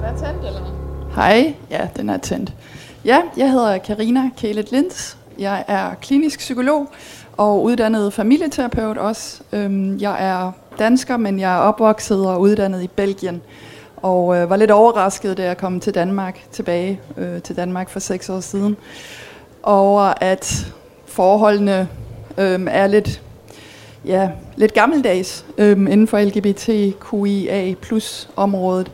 Den er tændt, eller? Hej, ja, den er tændt. Ja, jeg hedder Karina Kælet Linds. Jeg er klinisk psykolog og uddannet familieterapeut også. Øhm, jeg er dansker, men jeg er opvokset og uddannet i Belgien. Og øh, var lidt overrasket, da jeg kom til Danmark, tilbage øh, til Danmark for seks år siden, over at forholdene øh, er lidt, ja, lidt gammeldags øh, inden for LGBTQIA plus området.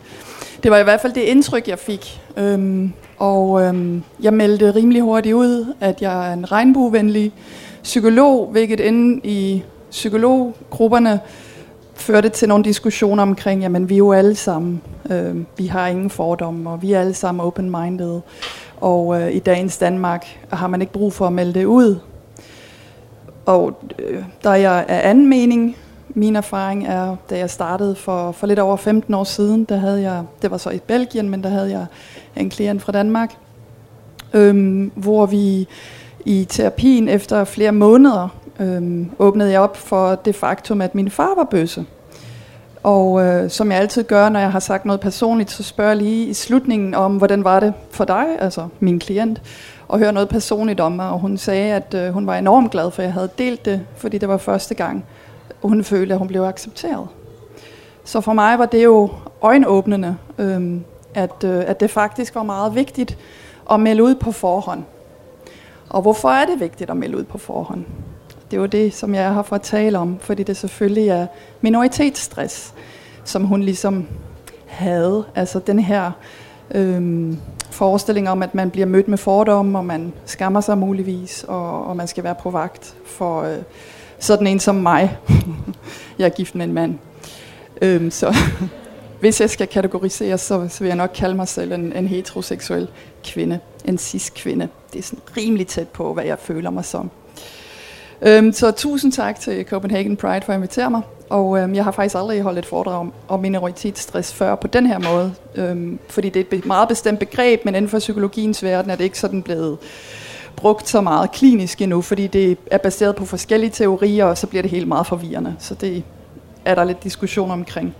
Det var i hvert fald det indtryk, jeg fik. Øhm, og øhm, jeg meldte rimelig hurtigt ud, at jeg er en regnbuevenlig psykolog, hvilket inde i psykologgrupperne førte til nogle diskussioner omkring, jamen vi er jo alle sammen, øh, vi har ingen fordomme, og vi er alle sammen open-minded. Og øh, i dagens Danmark har man ikke brug for at melde det ud. Og øh, der er jeg af anden mening, min erfaring er, da jeg startede for, for lidt over 15 år siden, der havde jeg, det var så i Belgien, men der havde jeg en klient fra Danmark, øhm, hvor vi i terapien efter flere måneder øhm, åbnede jeg op for det faktum, at min far var bøsse. Og øh, som jeg altid gør, når jeg har sagt noget personligt, så spørger jeg lige i slutningen om, hvordan var det for dig, altså min klient, og høre noget personligt om mig. Og hun sagde, at øh, hun var enormt glad, for jeg havde delt det, fordi det var første gang, hun følte, at hun blev accepteret. Så for mig var det jo øjenåbnende, øhm, at, øh, at det faktisk var meget vigtigt at melde ud på forhånd. Og hvorfor er det vigtigt at melde ud på forhånd? Det er jo det, som jeg er her for at tale om, fordi det selvfølgelig er minoritetsstress, som hun ligesom havde. Altså den her øhm, forestilling om, at man bliver mødt med fordomme, og man skammer sig muligvis, og, og man skal være på vagt for øh, sådan en som mig. jeg er gift med en mand. Øhm, så hvis jeg skal kategorisere, så, så vil jeg nok kalde mig selv en, en heteroseksuel kvinde. En cis-kvinde. Det er sådan rimelig tæt på, hvad jeg føler mig som. Øhm, så tusind tak til Copenhagen Pride for at invitere mig. Og øhm, jeg har faktisk aldrig holdt et foredrag om, om minoritetsstress før på den her måde. Øhm, fordi det er et meget bestemt begreb, men inden for psykologiens verden er det ikke sådan blevet brugt så meget klinisk endnu, fordi det er baseret på forskellige teorier, og så bliver det helt meget forvirrende. Så det er der lidt diskussion omkring.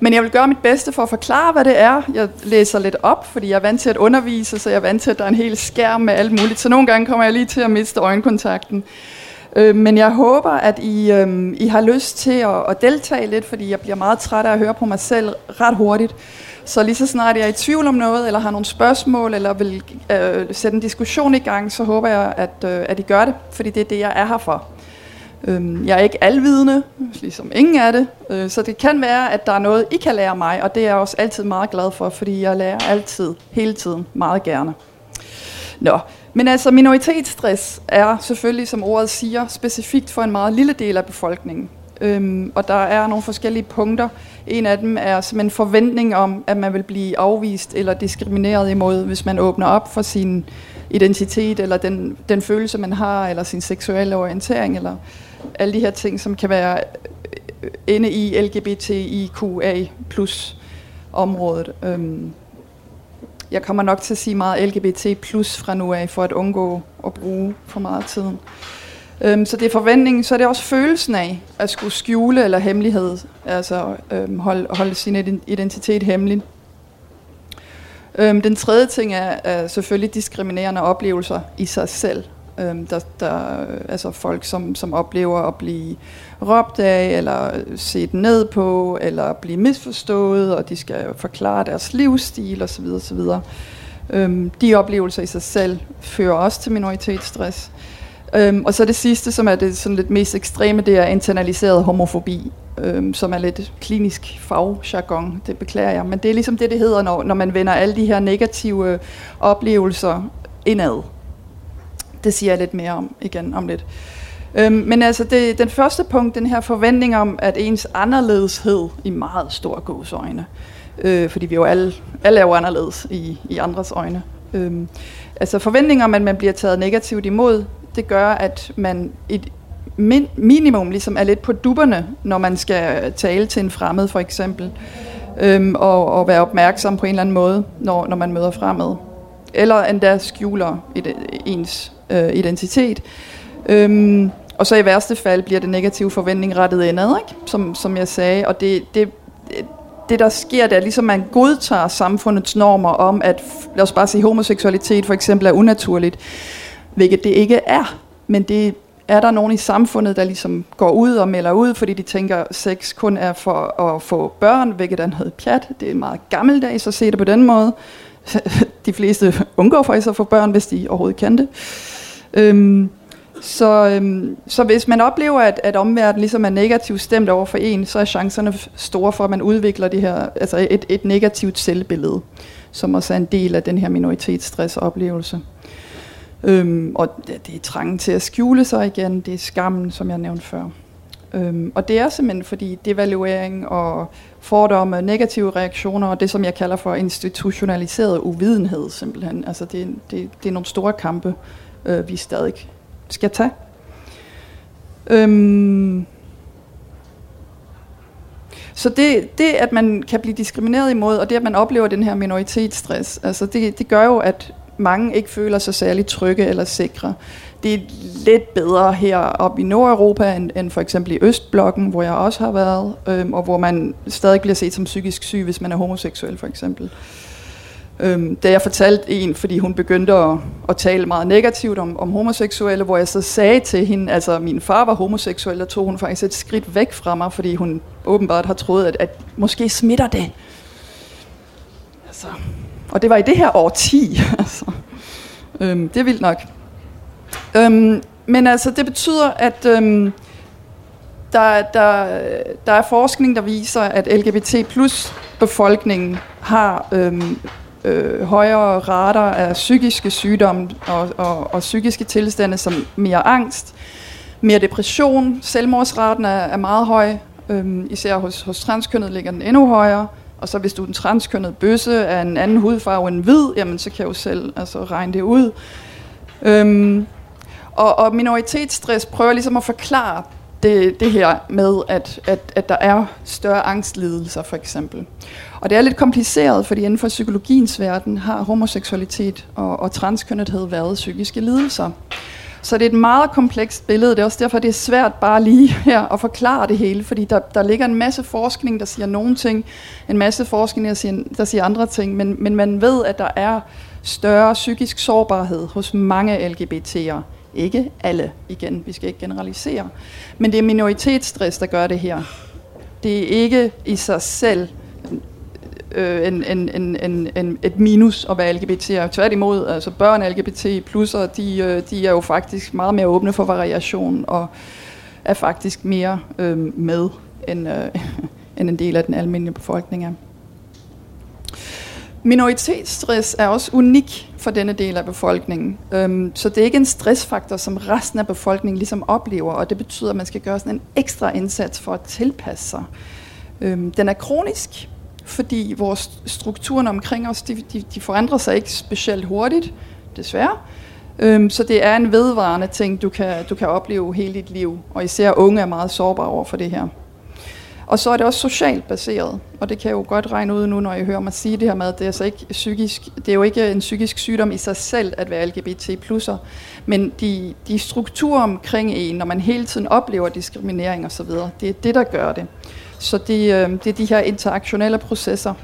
Men jeg vil gøre mit bedste for at forklare, hvad det er. Jeg læser lidt op, fordi jeg er vant til at undervise, så jeg er vant til, at der er en hel skærm med alt muligt. Så nogle gange kommer jeg lige til at miste øjenkontakten. Øh, men jeg håber, at I, øh, I har lyst til at, at deltage lidt, fordi jeg bliver meget træt af at høre på mig selv ret hurtigt. Så lige så snart jeg er i tvivl om noget, eller har nogle spørgsmål, eller vil øh, sætte en diskussion i gang, så håber jeg, at, øh, at I gør det, fordi det er det, jeg er her for. Øh, jeg er ikke alvidende, ligesom ingen er det, øh, så det kan være, at der er noget, I kan lære mig, og det er jeg også altid meget glad for, fordi jeg lærer altid, hele tiden, meget gerne. Nå, men altså minoritetsstress er selvfølgelig, som ordet siger, specifikt for en meget lille del af befolkningen. Øhm, og der er nogle forskellige punkter. En af dem er som en forventning om, at man vil blive afvist eller diskrimineret imod, hvis man åbner op for sin identitet, eller den, den følelse, man har, eller sin seksuelle orientering, eller alle de her ting, som kan være øh, inde i LGBTIQA plus området. Øhm, jeg kommer nok til at sige meget LGBT plus fra nu af, for at undgå at bruge for meget tiden. Øhm, så det er forventningen, så er det også følelsen af at skulle skjule eller hemmelighed, altså øhm, holde, holde sin identitet hemmelig. Øhm, den tredje ting er, er selvfølgelig diskriminerende oplevelser i sig selv. Øhm, der, der altså folk, som, som oplever at blive råbt af, eller set ned på, eller blive misforstået, og de skal forklare deres livsstil osv. osv. Øhm, de oplevelser i sig selv fører også til minoritetsstress. Øhm, og så det sidste, som er det sådan lidt mest ekstreme, det er internaliseret homofobi, øhm, som er lidt klinisk fagjargon, det beklager jeg. Men det er ligesom det, det hedder, når, når man vender alle de her negative oplevelser indad. Det siger jeg lidt mere om igen om lidt. Øhm, men altså det, den første punkt, den her forventning om, at ens anderledeshed i meget store gåsøjne, øh, fordi vi jo alle, alle er jo anderledes i, i andres øjne, øhm, altså forventninger om, at man bliver taget negativt imod, det gør, at man et min, minimum ligesom er lidt på dupperne, når man skal tale til en fremmed for eksempel, øhm, og, og være opmærksom på en eller anden måde, når, når man møder fremmed. Eller endda skjuler et, ens øh, identitet. Øhm, og så i værste fald bliver det negative forventning rettet indad, ikke? Som, som jeg sagde. Og det, det, det, der sker, det er ligesom, man godtager samfundets normer om, at, lad os bare sige, homoseksualitet for eksempel er unaturligt, hvilket det ikke er. Men det er der nogen i samfundet, der ligesom går ud og melder ud, fordi de tænker, at sex kun er for at få børn, hvilket er noget pjat. Det er meget gammeldags at se det på den måde. De fleste undgår faktisk at få børn, hvis de overhovedet kan det. Øhm, så, øhm, så hvis man oplever, at, at omverdenen ligesom er negativt stemt over for en, så er chancerne store for, at man udvikler det her, altså et, et negativt selvbillede, som også er en del af den her minoritetsstressoplevelse. Øhm, og det, det er trangen til at skjule sig igen, det er skammen, som jeg nævnte før. Øhm, og det er simpelthen fordi devaluering og fordomme, negative reaktioner og det, som jeg kalder for institutionaliseret uvidenhed simpelthen. Altså det, det, det er nogle store kampe, øh, vi stadig skal tage. Øhm, så det, det, at man kan blive diskrimineret imod, og det, at man oplever den her minoritetsstress, altså det, det gør jo, at mange ikke føler sig særlig trygge eller sikre. Det er lidt bedre her op i Nordeuropa end, end for eksempel i Østblokken, hvor jeg også har været, øhm, og hvor man stadig bliver set som psykisk syg, hvis man er homoseksuel for eksempel. Øhm, da jeg fortalte en, fordi hun begyndte at, at tale meget negativt om, om homoseksuelle, hvor jeg så sagde til hende, altså min far var homoseksuel, der tog hun faktisk et skridt væk fra mig, fordi hun åbenbart har troet, at, at måske smitter det. Altså, og det var i det her år 10. altså. øhm, det er vildt nok. Øhm, men altså, det betyder, at øhm, der, der, der er forskning, der viser, at LGBT plus befolkningen har øhm, øh, højere rater af psykiske sygdomme og, og, og psykiske tilstande som mere angst, mere depression. Selvmordsraten er, er meget høj, øh, især hos, hos transkønnet ligger den endnu højere. Og så hvis du er en transkønnet bøsse af en anden hudfarve end hvid, jamen så kan jeg jo selv altså, regne det ud. Øhm, og, og minoritetsstress prøver ligesom at forklare det, det her med, at, at, at der er større angstlidelser for eksempel. Og det er lidt kompliceret, fordi inden for psykologiens verden har homoseksualitet og, og transkønnethed været psykiske lidelser. Så det er et meget komplekst billede. Det er også derfor, det er svært bare lige her at forklare det hele, fordi der, der ligger en masse forskning, der siger nogle ting, en masse forskning, der siger, der siger andre ting, men, men man ved, at der er større psykisk sårbarhed hos mange LGBT'ere. Ikke alle, igen, vi skal ikke generalisere. Men det er minoritetsstress, der gør det her. Det er ikke i sig selv øh, en, en, en, en, en, et minus at være LGBT. Tværtimod, altså børn LGBT plusser, de, øh, de er jo faktisk meget mere åbne for variation og er faktisk mere øh, med end, øh, end en del af den almindelige befolkning er. Minoritetsstress er også unik for denne del af befolkningen. Øhm, så det er ikke en stressfaktor, som resten af befolkningen ligesom oplever, og det betyder, at man skal gøre sådan en ekstra indsats for at tilpasse sig. Øhm, den er kronisk, fordi vores strukturen omkring os, de, de, de forandrer sig ikke specielt hurtigt, desværre. Øhm, så det er en vedvarende ting, du kan, du kan opleve hele dit liv, og især unge er meget sårbare over for det her. Og så er det også socialt baseret, og det kan jeg jo godt regne ud nu, når jeg hører mig sige det her med, at det er, altså ikke psykisk, det er jo ikke en psykisk sygdom i sig selv at være LGBT+, men de, de strukturer omkring en, når man hele tiden oplever diskriminering osv., det er det, der gør det. Så det, øh, det er de her interaktionelle processer,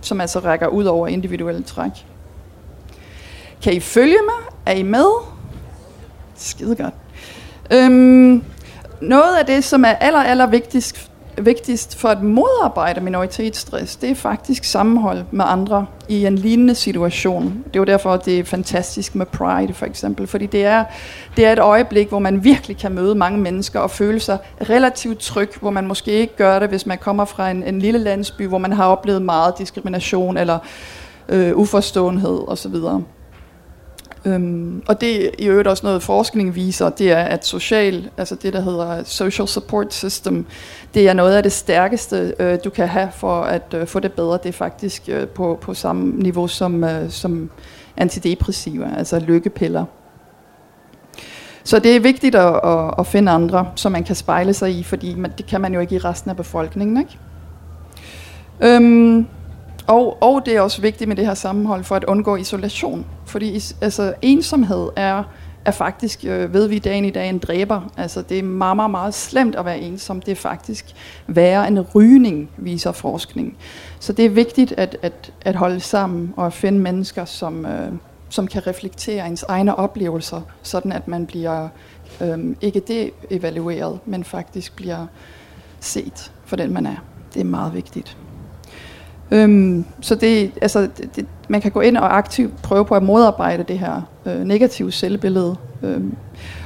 som altså rækker ud over individuelle træk. Kan I følge mig? Er I med? Skide godt. Øhm, noget af det, som er aller, aller vigtigst vigtigst for at modarbejde minoritetsstress, det er faktisk sammenhold med andre i en lignende situation. Det er jo derfor, at det er fantastisk med Pride for eksempel, fordi det er, det er et øjeblik, hvor man virkelig kan møde mange mennesker og føle sig relativt tryg, hvor man måske ikke gør det, hvis man kommer fra en, en lille landsby, hvor man har oplevet meget diskrimination eller øh, uforståenhed osv. Øhm, og det i øvrigt også noget forskning viser, det er, at social, altså det der hedder social support system, det er noget af det stærkeste, øh, du kan have for at øh, få det bedre. Det er faktisk øh, på, på samme niveau som, øh, som antidepressiva, altså lykkepiller. Så det er vigtigt at, at, at finde andre, som man kan spejle sig i, fordi man, det kan man jo ikke i resten af befolkningen. Ikke? Øhm, og, og det er også vigtigt med det her sammenhold for at undgå isolation. Fordi altså, ensomhed er er faktisk, øh, ved vi dagen i dag, en dræber. Altså det er meget, meget, meget slemt at være ensom. Det er faktisk værre en rygning, viser forskning. Så det er vigtigt at, at, at holde sammen og at finde mennesker, som, øh, som kan reflektere ens egne oplevelser, sådan at man bliver øh, ikke det evalueret, men faktisk bliver set for den, man er. Det er meget vigtigt. Øhm, så det, altså, det, det, man kan gå ind og aktivt prøve på at modarbejde det her øh, negative selvbillede. Øhm,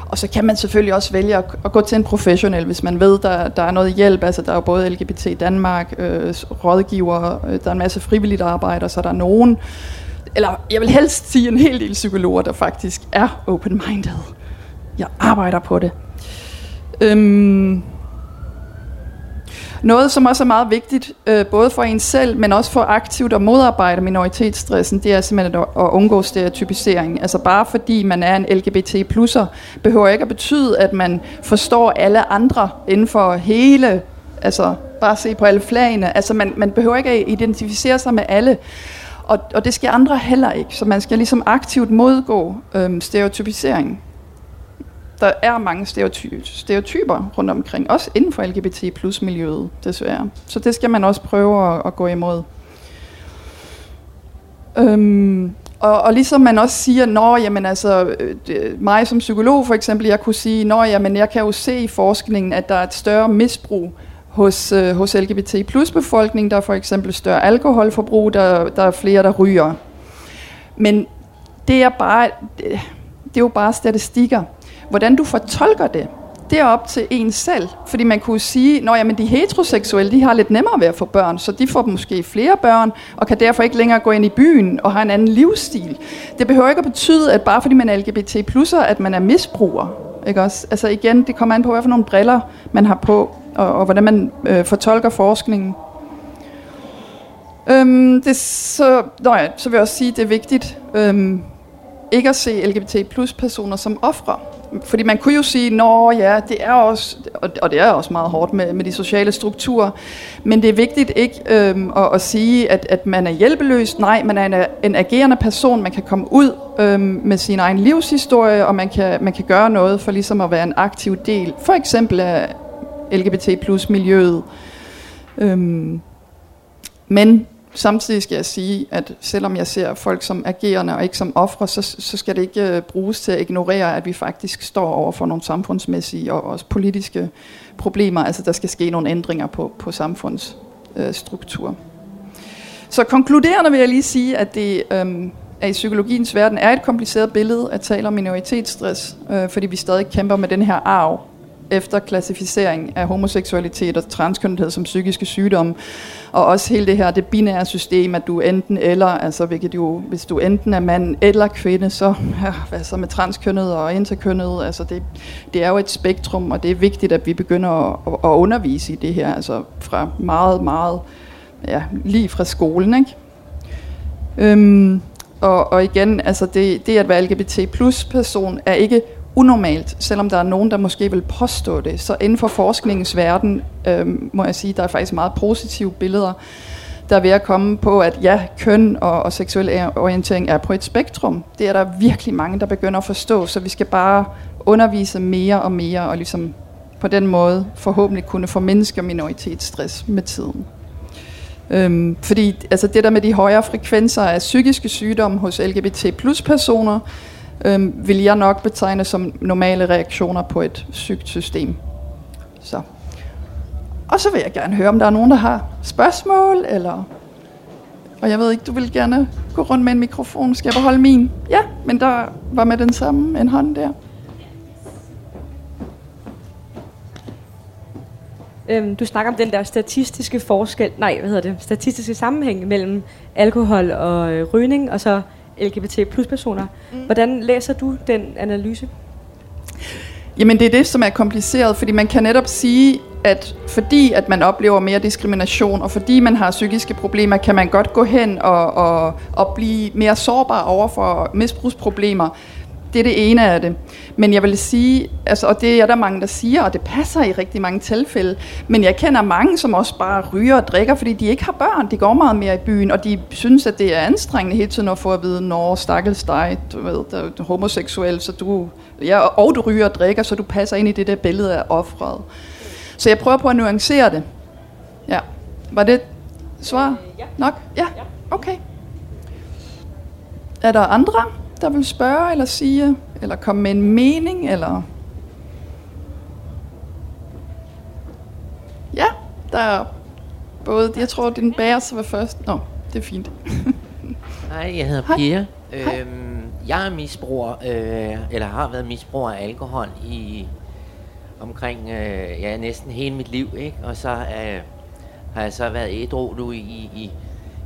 og så kan man selvfølgelig også vælge at, at gå til en professionel, hvis man ved, der, der er noget hjælp. Altså, der er jo både LGBT Danmark, øh, rådgiver, øh, der er en masse frivilligt arbejde, så der er nogen, eller jeg vil helst sige en hel del psykologer, der faktisk er open-minded. Jeg arbejder på det. Øhm, noget, som også er meget vigtigt, øh, både for en selv, men også for aktivt at modarbejde minoritetsstressen, det er simpelthen at, at undgå stereotypisering. Altså bare fordi man er en LGBT plusser, behøver ikke at betyde, at man forstår alle andre inden for hele, altså bare se på alle flagene. Altså man, man behøver ikke at identificere sig med alle. Og, og det skal andre heller ikke, så man skal ligesom aktivt modgå øhm, stereotypisering der er mange stereoty- stereotyper rundt omkring, også inden for LGBT plus miljøet, desværre. Så det skal man også prøve at, at gå imod. Øhm, og, og ligesom man også siger, når jamen altså, øh, mig som psykolog for eksempel, jeg kunne sige, når jamen jeg kan jo se i forskningen, at der er et større misbrug hos, øh, hos LGBT plus befolkningen, der er for eksempel større alkoholforbrug, der, der er flere, der ryger. Men det er bare, det, det er jo bare statistikker. Hvordan du fortolker det, det er op til en selv. Fordi man kunne sige, at de heteroseksuelle de har lidt nemmere ved at få børn, så de får måske flere børn, og kan derfor ikke længere gå ind i byen og have en anden livsstil. Det behøver ikke at betyde, at bare fordi man er LGBT+, at man er misbruger. Ikke også? Altså igen, det kommer an på, hvad for nogle briller man har på, og, og hvordan man øh, fortolker forskningen. Øhm, det, så, nøj, så vil jeg også sige, at det er vigtigt øhm, ikke at se LGBT plus personer som ofre fordi man kunne jo sige, nå ja, det er også, og det er også meget hårdt med, med de sociale strukturer, men det er vigtigt ikke øhm, at, at sige, at, at man er hjælpeløs. Nej, man er en, en agerende person, man kan komme ud øhm, med sin egen livshistorie, og man kan, man kan gøre noget for ligesom at være en aktiv del, for eksempel af LGBT plus miljøet. Øhm, men Samtidig skal jeg sige, at selvom jeg ser folk som agerende og ikke som ofre, så, så skal det ikke øh, bruges til at ignorere, at vi faktisk står over for nogle samfundsmæssige og også politiske problemer. Altså der skal ske nogle ændringer på, på samfundsstruktur. Så konkluderende vil jeg lige sige, at det øhm, at i psykologiens verden er et kompliceret billede at tale om minoritetsstress, øh, fordi vi stadig kæmper med den her arv efter klassificering af homoseksualitet og transkønnethed som psykiske sygdomme. Og også hele det her, det binære system, at du enten eller, altså hvilket jo, hvis du enten er mand eller kvinde, så ja, hvad så med transkønnet og interkønnet, altså det, det er jo et spektrum, og det er vigtigt, at vi begynder at, at undervise i det her, altså fra meget, meget, ja, lige fra skolen, ikke? Øhm, og, og igen, altså det, det at være LGBT plus person er ikke unormalt, selvom der er nogen, der måske vil påstå det. Så inden for forskningens verden, øh, må jeg sige, der er faktisk meget positive billeder, der er ved at komme på, at ja, køn og, og seksuel orientering er på et spektrum. Det er der virkelig mange, der begynder at forstå, så vi skal bare undervise mere og mere, og ligesom på den måde forhåbentlig kunne få mennesker minoritetsstress med tiden. Øhm, fordi altså det der med de højere frekvenser af psykiske sygdomme hos LGBT plus personer, øhm, vil jeg nok betegne som normale reaktioner på et sygt system. Så. Og så vil jeg gerne høre, om der er nogen, der har spørgsmål, eller... Og jeg ved ikke, du vil gerne gå rundt med en mikrofon. Skal jeg beholde min? Ja, men der var med den samme en hånd der. Øhm, du snakker om den der statistiske forskel, nej, hvad hedder det, statistiske sammenhæng mellem alkohol og øh, rygning, og så LGBT plus personer. Mm. Hvordan læser du den analyse? Jamen det er det, som er kompliceret, fordi man kan netop sige, at fordi at man oplever mere diskrimination, og fordi man har psykiske problemer, kan man godt gå hen og, og, og blive mere sårbar over for misbrugsproblemer. Det er det ene af det. Men jeg vil sige, altså, og det er der mange, der siger, og det passer i rigtig mange tilfælde, men jeg kender mange, som også bare ryger og drikker, fordi de ikke har børn. De går meget mere i byen, og de synes, at det er anstrengende hele tiden at få at vide, når stakkels dig, du ved, du er homoseksuel, så du, ja, og du ryger og drikker, så du passer ind i det der billede af offret. Så jeg prøver på at nuancere det. Ja. Var det svar? Øh, ja. Nok? Ja? Okay. Er der andre, der vil spørge eller sige, eller komme med en mening, eller... Ja, der er både... Jeg tror, din bærer så var først. Nå, det er fint. Hej, jeg hedder Pia. Øhm, jeg er misbruger, øh, eller har været misbruger af alkohol i omkring øh, ja, næsten hele mit liv, ikke? Og så øh, har jeg så været ædru nu i, i,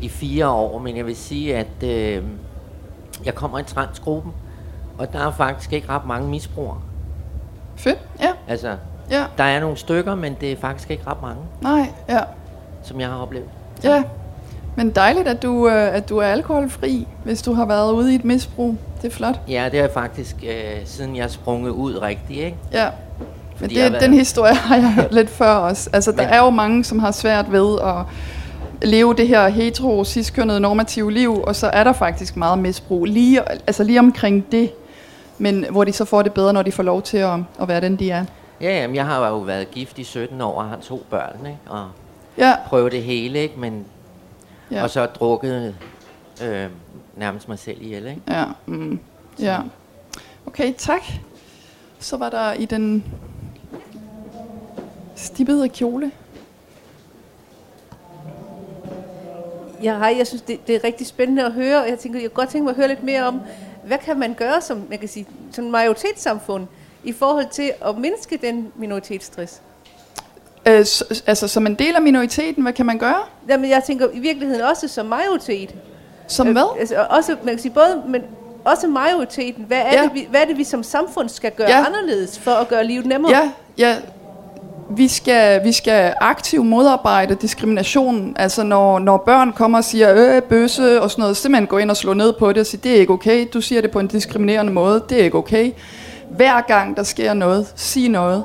i fire år, men jeg vil sige, at øh, jeg kommer i transgruppen, og der er faktisk ikke ret mange misbrugere. Fedt, ja. Altså, ja. der er nogle stykker, men det er faktisk ikke ret mange. Nej, ja. Som jeg har oplevet. Ja, men dejligt, at du, øh, at du er alkoholfri, hvis du har været ude i et misbrug. Det er flot. Ja, det er faktisk, øh, siden jeg er sprunget ud rigtigt, ikke? Ja. Men det, den historie har jeg hørt lidt før også. Altså, der Men, er jo mange, som har svært ved at leve det her hetero, ciskønnede, normative liv, og så er der faktisk meget misbrug lige, altså lige omkring det, men hvor de så får det bedre, når de får lov til at, at være den, de er. Ja, jamen, jeg har jo været gift i 17 år og har to børn, ikke? og ja. prøvet det hele, ikke? Men, ja. og så drukket øh, nærmest mig selv ihjel. Ikke? Ja, mm. ja. Okay, tak. Så var der i den stippede kjole. Ja, hej, jeg synes, det, det er rigtig spændende at høre, og jeg, tænker, jeg kunne godt tænke mig at høre lidt mere om, hvad kan man gøre som, man kan sige, som majoritetssamfund i forhold til at mindske den minoritetsstress? Øh, altså som en del af minoriteten, hvad kan man gøre? Jamen, jeg tænker i virkeligheden også som majoritet. Som hvad? Øh, altså, også, man kan sige, både, men også majoriteten. Hvad er, ja. det, vi, hvad er det, vi som samfund skal gøre ja. anderledes for at gøre livet nemmere? Ja, ja vi skal, vi skal aktivt modarbejde diskrimination. Altså når, når børn kommer og siger, øh, bøsse og sådan noget, simpelthen gå ind og slå ned på det og sige, det er ikke okay, du siger det på en diskriminerende måde, det er ikke okay. Hver gang der sker noget, sig noget.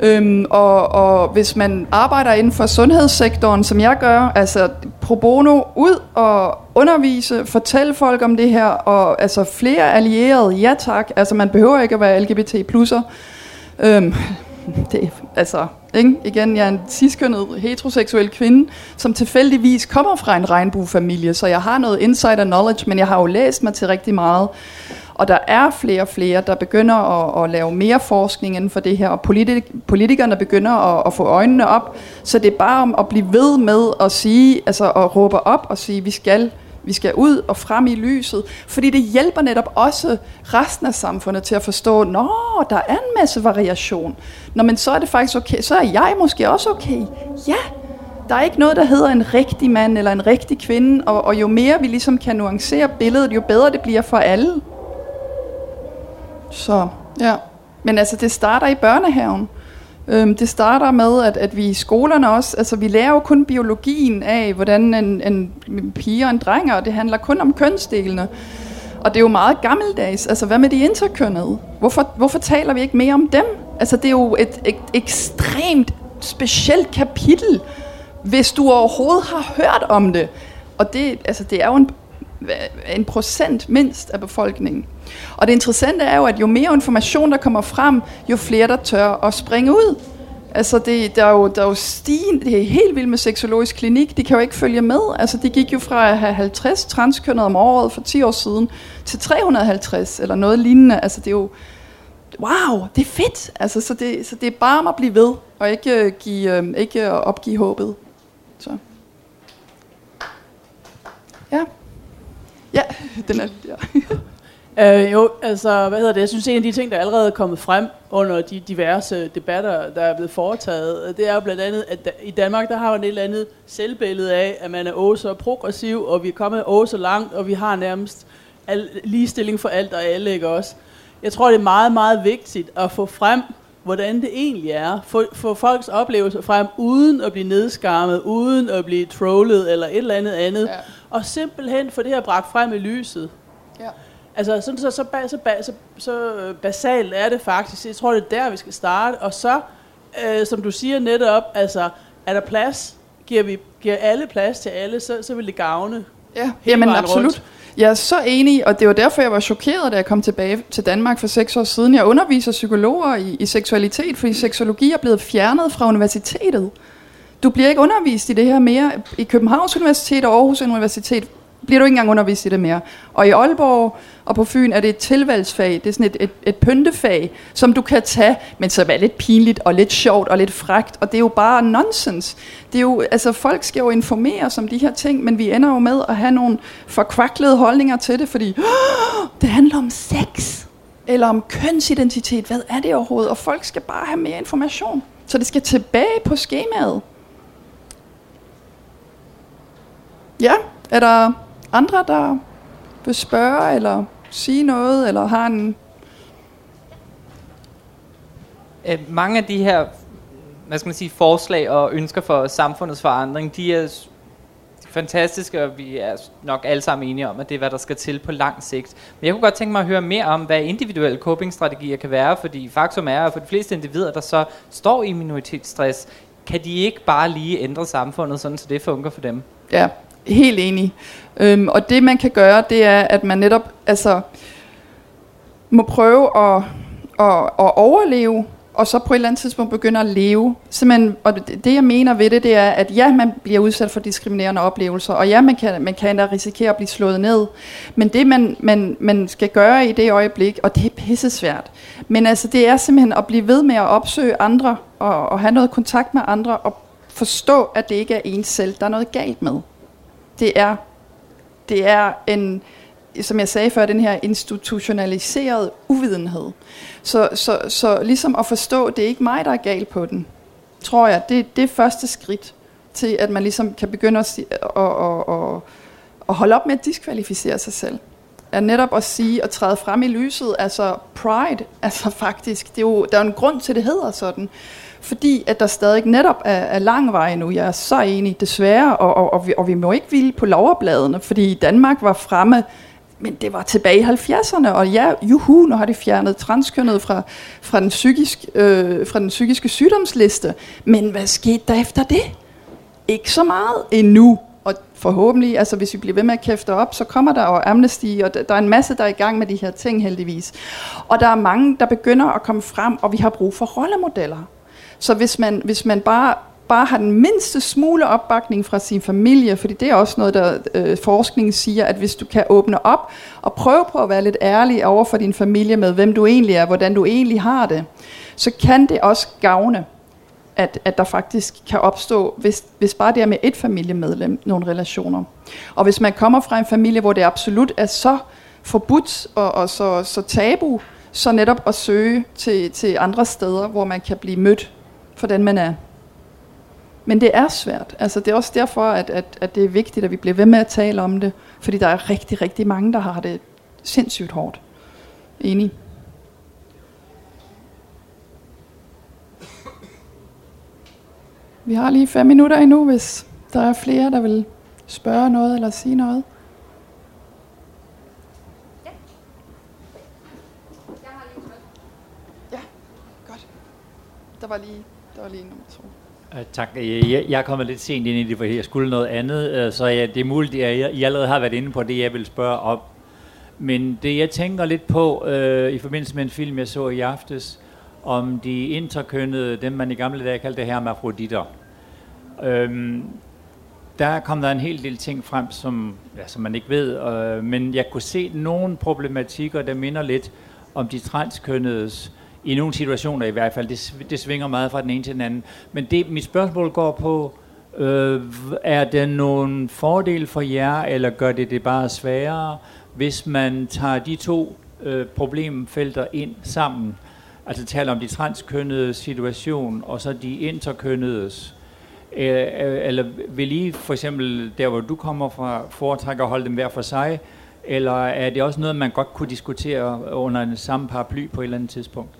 Øhm, og, og hvis man arbejder inden for sundhedssektoren, som jeg gør, altså pro bono, ud og undervise, fortælle folk om det her, og altså flere allierede, ja tak, altså man behøver ikke at være LGBT plusser. Øhm, det, altså, ikke? igen, jeg er en ciskønnet heteroseksuel kvinde, som tilfældigvis kommer fra en regnbuefamilie, så jeg har noget insider knowledge, men jeg har jo læst mig til rigtig meget. Og der er flere og flere, der begynder at, at lave mere forskning inden for det her, og politik, politikerne begynder at, at få øjnene op. Så det er bare om at blive ved med at sige, altså at råbe op og sige, vi skal vi skal ud og frem i lyset, fordi det hjælper netop også resten af samfundet til at forstå, at der er en masse variation. Nå, men så er det faktisk okay, så er jeg måske også okay. Ja, der er ikke noget, der hedder en rigtig mand eller en rigtig kvinde, og, og jo mere vi ligesom kan nuancere billedet, jo bedre det bliver for alle. Så, ja. Men altså, det starter i børnehaven. Øhm, det starter med, at, at vi i skolerne også, altså vi lærer jo kun biologien af, hvordan en, en pige og en dreng er, og det handler kun om kønsdelene. Og det er jo meget gammeldags. Altså, hvad med de interkønnede? Hvorfor, hvorfor taler vi ikke mere om dem? Altså, det er jo et, et ekstremt specielt kapitel, hvis du overhovedet har hørt om det. Og det, altså, det er jo en, en procent mindst af befolkningen. Og det interessante er jo, at jo mere information, der kommer frem, jo flere, der tør at springe ud. Altså, det, der, er jo, der er jo stigen, det er helt vildt med seksologisk klinik, de kan jo ikke følge med. Altså, de gik jo fra at have 50 transkønnede om året for 10 år siden, til 350, eller noget lignende. Altså, det er jo, wow, det er fedt. Altså, så, det, så det er bare om at blive ved, og ikke, øh, give, øh, ikke opgive håbet. Så. Ja. Ja, den er, ja. Øh, jo, altså, hvad hedder det? Jeg synes, en af de ting, der er allerede er kommet frem under de diverse debatter, der er blevet foretaget, det er jo blandt andet, at i Danmark, der har vi et eller andet selvbillede af, at man er også så progressiv, og vi er kommet også så langt, og vi har nærmest al, ligestilling for alt og alle, ikke også? Jeg tror, det er meget, meget vigtigt at få frem, hvordan det egentlig er. Få, få folks oplevelser frem, uden at blive nedskarmet, uden at blive trollet eller et eller andet andet. Ja. Og simpelthen få det her bragt frem i lyset. Altså, sådan, så, så, så, så, så, så basalt er det faktisk. Jeg tror, det er der, vi skal starte. Og så, øh, som du siger netop, altså, er der plads? Giver vi giver alle plads til alle, så, så vil det gavne. Ja, jamen absolut. Rundt. Jeg er så enig, og det var derfor, jeg var chokeret, da jeg kom tilbage til Danmark for seks år siden. Jeg underviser psykologer i, i seksualitet, fordi seksologi er blevet fjernet fra universitetet. Du bliver ikke undervist i det her mere. I Københavns Universitet og Aarhus Universitet bliver du ikke engang undervist i det mere. Og i Aalborg og på Fyn er det et tilvalgsfag, det er sådan et, et, et pyntefag, som du kan tage, men så er lidt pinligt og lidt sjovt og lidt fragt, og det er jo bare nonsens. Det er jo, altså folk skal jo informeres om de her ting, men vi ender jo med at have nogle forkvaklede holdninger til det, fordi oh, det handler om sex, eller om kønsidentitet, hvad er det overhovedet? Og folk skal bare have mere information, så det skal tilbage på skemaet. Ja, er der andre, der vil spørge, eller sige noget, eller har en... Øh, mange af de her hvad skal man sige, forslag og ønsker for samfundets forandring, de er fantastiske, og vi er nok alle sammen enige om, at det er, hvad der skal til på lang sigt. Men jeg kunne godt tænke mig at høre mere om, hvad individuelle copingstrategier kan være, fordi faktum er, at for de fleste individer, der så står i minoritetsstress, kan de ikke bare lige ændre samfundet, sådan så det fungerer for dem. Ja, Helt enig. Øhm, og det man kan gøre, det er, at man netop altså, må prøve at, at, at overleve, og så på et eller andet tidspunkt begynde at leve. Simpelthen, og det, det jeg mener ved det, det er, at ja, man bliver udsat for diskriminerende oplevelser, og ja, man kan, man kan da risikere at blive slået ned. Men det man, man, man skal gøre i det øjeblik, og det er pisse svært, men altså det er simpelthen at blive ved med at opsøge andre, og, og have noget kontakt med andre, og forstå, at det ikke er ens selv, der er noget galt med det er, det er en, som jeg sagde før, den her institutionaliserede uvidenhed. Så, så, så ligesom at forstå, det er ikke mig, der er gal på den, tror jeg, det, det er første skridt til, at man ligesom kan begynde at, at, at, at, at holde op med at diskvalificere sig selv. Er netop at sige og træde frem i lyset, altså pride, altså faktisk, det er jo, der er jo en grund til, det hedder sådan fordi at der stadig netop er, er lang vej nu. Jeg er så enig, desværre, og, og, og, vi, og vi må ikke hvile på loverbladene, fordi Danmark var fremme, men det var tilbage i 70'erne, og ja, juhu, nu har de fjernet transkønnet fra, fra, den, psykisk, øh, fra den psykiske sygdomsliste. Men hvad skete der efter det? Ikke så meget endnu. Og forhåbentlig, altså hvis vi bliver ved med at kæfte op, så kommer der jo Amnesty, og der er en masse, der er i gang med de her ting heldigvis. Og der er mange, der begynder at komme frem, og vi har brug for rollemodeller. Så hvis man, hvis man bare bare har den mindste smule opbakning fra sin familie, fordi det er også noget, der øh, forskningen siger, at hvis du kan åbne op og prøve på at være lidt ærlig over for din familie med, hvem du egentlig er, hvordan du egentlig har det, så kan det også gavne, at, at der faktisk kan opstå, hvis, hvis bare det er med et familiemedlem, nogle relationer. Og hvis man kommer fra en familie, hvor det absolut er så forbudt og, og så, så tabu, så netop at søge til, til andre steder, hvor man kan blive mødt for den man er. Men det er svært. Altså, det er også derfor, at, at, at det er vigtigt, at vi bliver ved med at tale om det. Fordi der er rigtig, rigtig mange, der har det sindssygt hårdt. Enig. Vi har lige fem minutter endnu, hvis der er flere, der vil spørge noget eller sige noget. Ja, godt. Der var lige der lige nummer to. Tak. Jeg, jeg er kommet lidt sent ind i det, for jeg skulle noget andet, øh, så ja, det er muligt, at I allerede har været inde på det, jeg vil spørge om. Men det, jeg tænker lidt på øh, i forbindelse med en film, jeg så i aftes, om de interkønnede, dem man i gamle dage kaldte hermafroditter. Øhm, der kom der en hel del ting frem, som, ja, som man ikke ved, øh, men jeg kunne se nogle problematikker, der minder lidt om de transkønnedes i nogle situationer i hvert fald. Det, det svinger meget fra den ene til den anden. Men det, mit spørgsmål går på, øh, er der nogen fordel for jer, eller gør det det bare sværere, hvis man tager de to øh, problemfelter ind sammen? Altså taler om de transkønnede situation, og så de interkønnedes. Øh, øh, eller vil I for eksempel, der hvor du kommer fra, foretrække at holde dem hver for sig, eller er det også noget, man godt kunne diskutere under en samme paraply på et eller andet tidspunkt?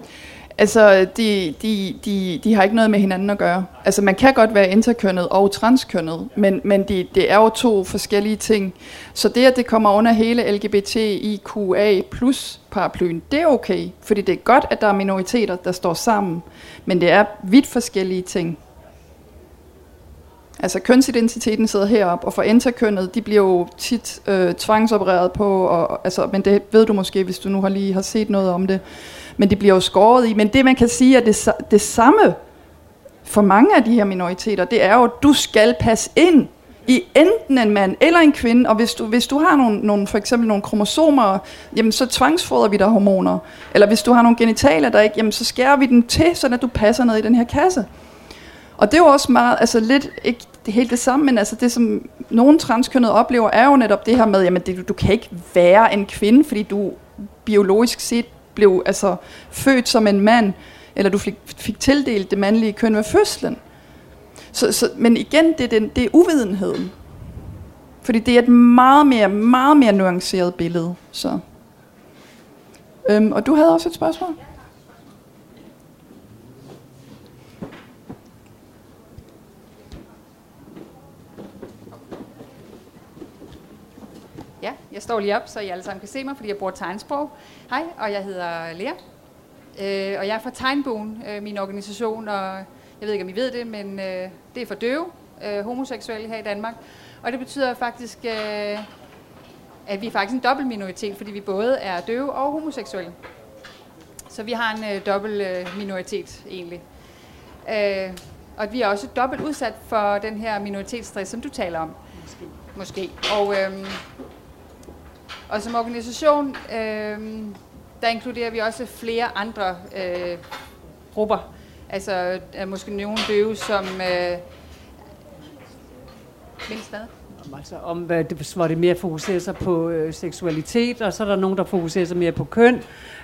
Altså, de, de, de, de har ikke noget med hinanden at gøre. Altså, man kan godt være interkønnet og transkønnet, men, men det, det er jo to forskellige ting. Så det, at det kommer under hele LGBTIQA plus paraplyen, det er okay. Fordi det er godt, at der er minoriteter, der står sammen. Men det er vidt forskellige ting. Altså kønsidentiteten sidder heroppe, og for interkønnet, de bliver jo tit øh, tvangsopereret på, og, altså, men det ved du måske, hvis du nu har lige har set noget om det. Men det bliver jo skåret i. Men det man kan sige er det, det samme for mange af de her minoriteter, det er jo, at du skal passe ind i enten en mand eller en kvinde, og hvis du, hvis du har nogle, nogle, for eksempel nogle kromosomer, jamen så tvangsfodrer vi dig hormoner. Eller hvis du har nogle genitaler, der ikke, jamen så skærer vi den til, så at du passer ned i den her kasse. Og det er jo også meget, altså lidt, ikke det helt det samme, men altså det, som nogle transkønnede oplever, er jo netop det her med, jamen det, du, du kan ikke være en kvinde, fordi du biologisk set blev altså født som en mand, eller du fik, fik tildelt det mandlige køn ved fødslen. Så, så, men igen, det er, den, det er uvidenheden. Fordi det er et meget mere, meget mere nuanceret billede. Så. Øhm, og du havde også et spørgsmål? Ja, jeg står lige op, så I alle sammen kan se mig, fordi jeg bruger tegnsprog. Hej, og jeg hedder Lea. Øh, og jeg er fra Tegnbogen, øh, min organisation, og jeg ved ikke, om I ved det, men øh, det er for døve, øh, homoseksuelle her i Danmark. Og det betyder faktisk, øh, at vi er faktisk en dobbelt minoritet, fordi vi både er døve og homoseksuelle. Så vi har en øh, dobbelt øh, minoritet egentlig. Øh, og vi er også dobbelt udsat for den her minoritetsstress, som du taler om. Måske. Måske. Og, øh, og som organisation, øh, der inkluderer vi også flere andre øh, grupper. Altså er måske nogle døve, som... Øh, mindst hvad? Altså om, hvad det, hvor det mere fokuserer sig på øh, seksualitet, og så er der nogen, der fokuserer sig mere på køn.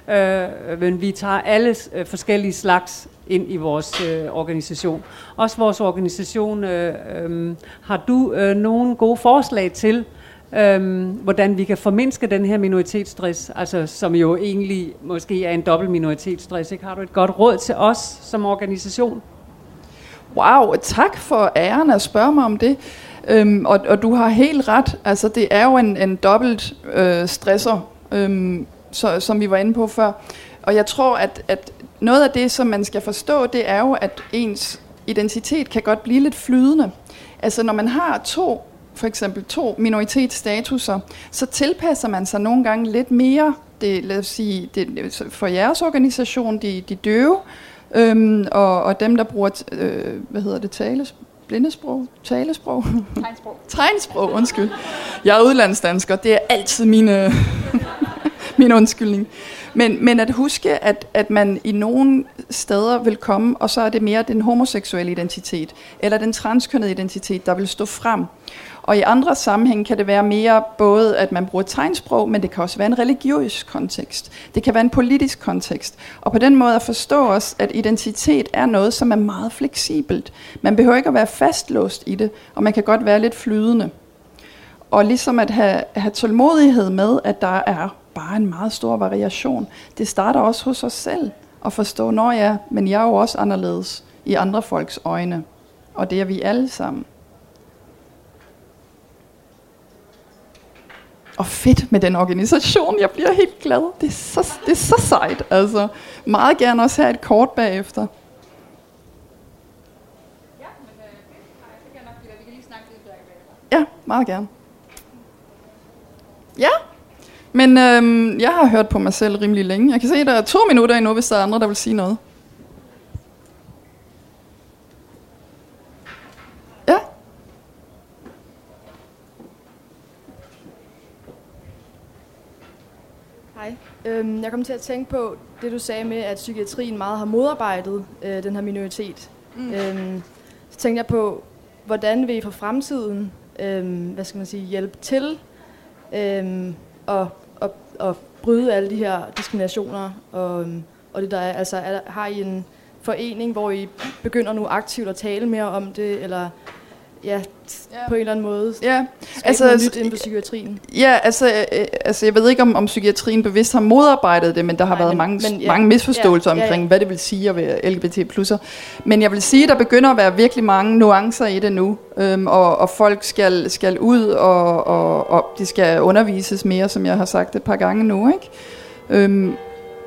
Øh, men vi tager alle øh, forskellige slags ind i vores øh, organisation. Også vores organisation, øh, øh, har du øh, nogle gode forslag til, øhm, hvordan vi kan formindske den her minoritetsstress, altså som jo egentlig måske er en dobbelt minoritetsstress. Ikke? Har du et godt råd til os som organisation? Wow, tak for æren at spørge mig om det. Øhm, og, og du har helt ret. Altså, det er jo en, en dobbelt øh, stresser, øhm, så, som vi var inde på før. Og jeg tror, at, at noget af det, som man skal forstå, det er jo, at ens identitet kan godt blive lidt flydende. Altså, når man har to for eksempel to minoritetsstatuser, så tilpasser man sig nogle gange lidt mere, det, lad os sige, det, for jeres organisation, de, de døve, øhm, og, og dem, der bruger, øh, hvad hedder det, tales, blindesprog, talesprog? Tegnsprog. Tegnsprog, undskyld. Jeg er udlandsdansker, det er altid mine, min undskyldning. Men, men at huske, at, at man i nogle steder vil komme, og så er det mere den homoseksuelle identitet, eller den transkønnede identitet, der vil stå frem. Og i andre sammenhænge kan det være mere både, at man bruger tegnsprog, men det kan også være en religiøs kontekst. Det kan være en politisk kontekst. Og på den måde at forstå os, at identitet er noget, som er meget fleksibelt. Man behøver ikke at være fastlåst i det, og man kan godt være lidt flydende. Og ligesom at have, have tålmodighed med, at der er bare en meget stor variation. Det starter også hos os selv at forstå, når ja, men jeg er jo også anderledes i andre folks øjne. Og det er vi alle sammen. og fedt med den organisation. Jeg bliver helt glad. Det er så, det er så sejt. Altså, meget gerne også have et kort bagefter. Ja, meget gerne. Ja, men øhm, jeg har hørt på mig selv rimelig længe. Jeg kan se, at der er to minutter endnu, hvis der er andre, der vil sige noget. Øhm, jeg kom til at tænke på det, du sagde med, at psykiatrien meget har modarbejdet øh, den her minoritet. Mm. Øhm, så tænkte jeg på, hvordan vil I for fremtiden øhm, hvad skal man sige, hjælpe til øhm, og, at, at bryde alle de her diskriminationer og, øhm, og det der er, altså er, har I en forening, hvor I begynder nu aktivt at tale mere om det, eller ja, på en eller anden måde Ja, altså, noget nyt inden for psykiatrien. Ja, altså, øh, altså jeg ved ikke, om, om psykiatrien bevidst har modarbejdet det, men der har Nej, været men- mange, men ja. mange misforståelser Ja, ja, ja. omkring, hvad det vil sige at være LGBT+. Men jeg vil sige, at der begynder at være virkelig mange nuancer i det nu, øhm, og, og folk skal, skal ud, og, og, og de skal undervises mere, som jeg har sagt et par gange nu. Ikke? Øhm,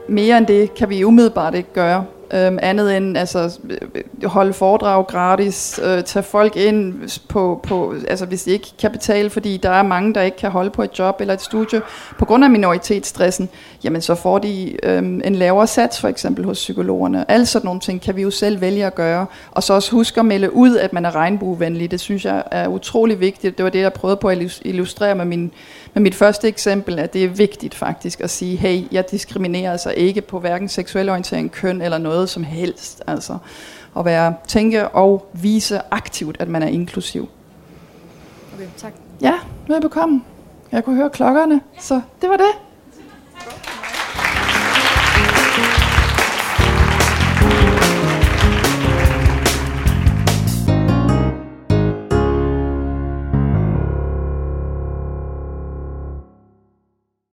mere end det kan vi umiddelbart ikke gøre. Øhm, andet end altså, øh, holde foredrag gratis, øh, tage folk ind på, på, altså hvis de ikke kan betale, fordi der er mange, der ikke kan holde på et job eller et studie på grund af minoritetsstressen, jamen så får de øhm, en lavere sats for eksempel hos psykologerne. Alle sådan nogle ting kan vi jo selv vælge at gøre. Og så også huske at melde ud, at man er regnbuevenlig. Det synes jeg er utrolig vigtigt. Det var det, jeg prøvede på at illustrere med, min, med mit første eksempel, at det er vigtigt faktisk at sige, hey, jeg diskriminerer altså ikke på hverken seksuel orientering, køn eller noget som helst. Altså at være, tænke og vise aktivt, at man er inklusiv. Okay, tak. Ja, nu er jeg bekommen. Jeg kunne høre klokkerne, så det var det.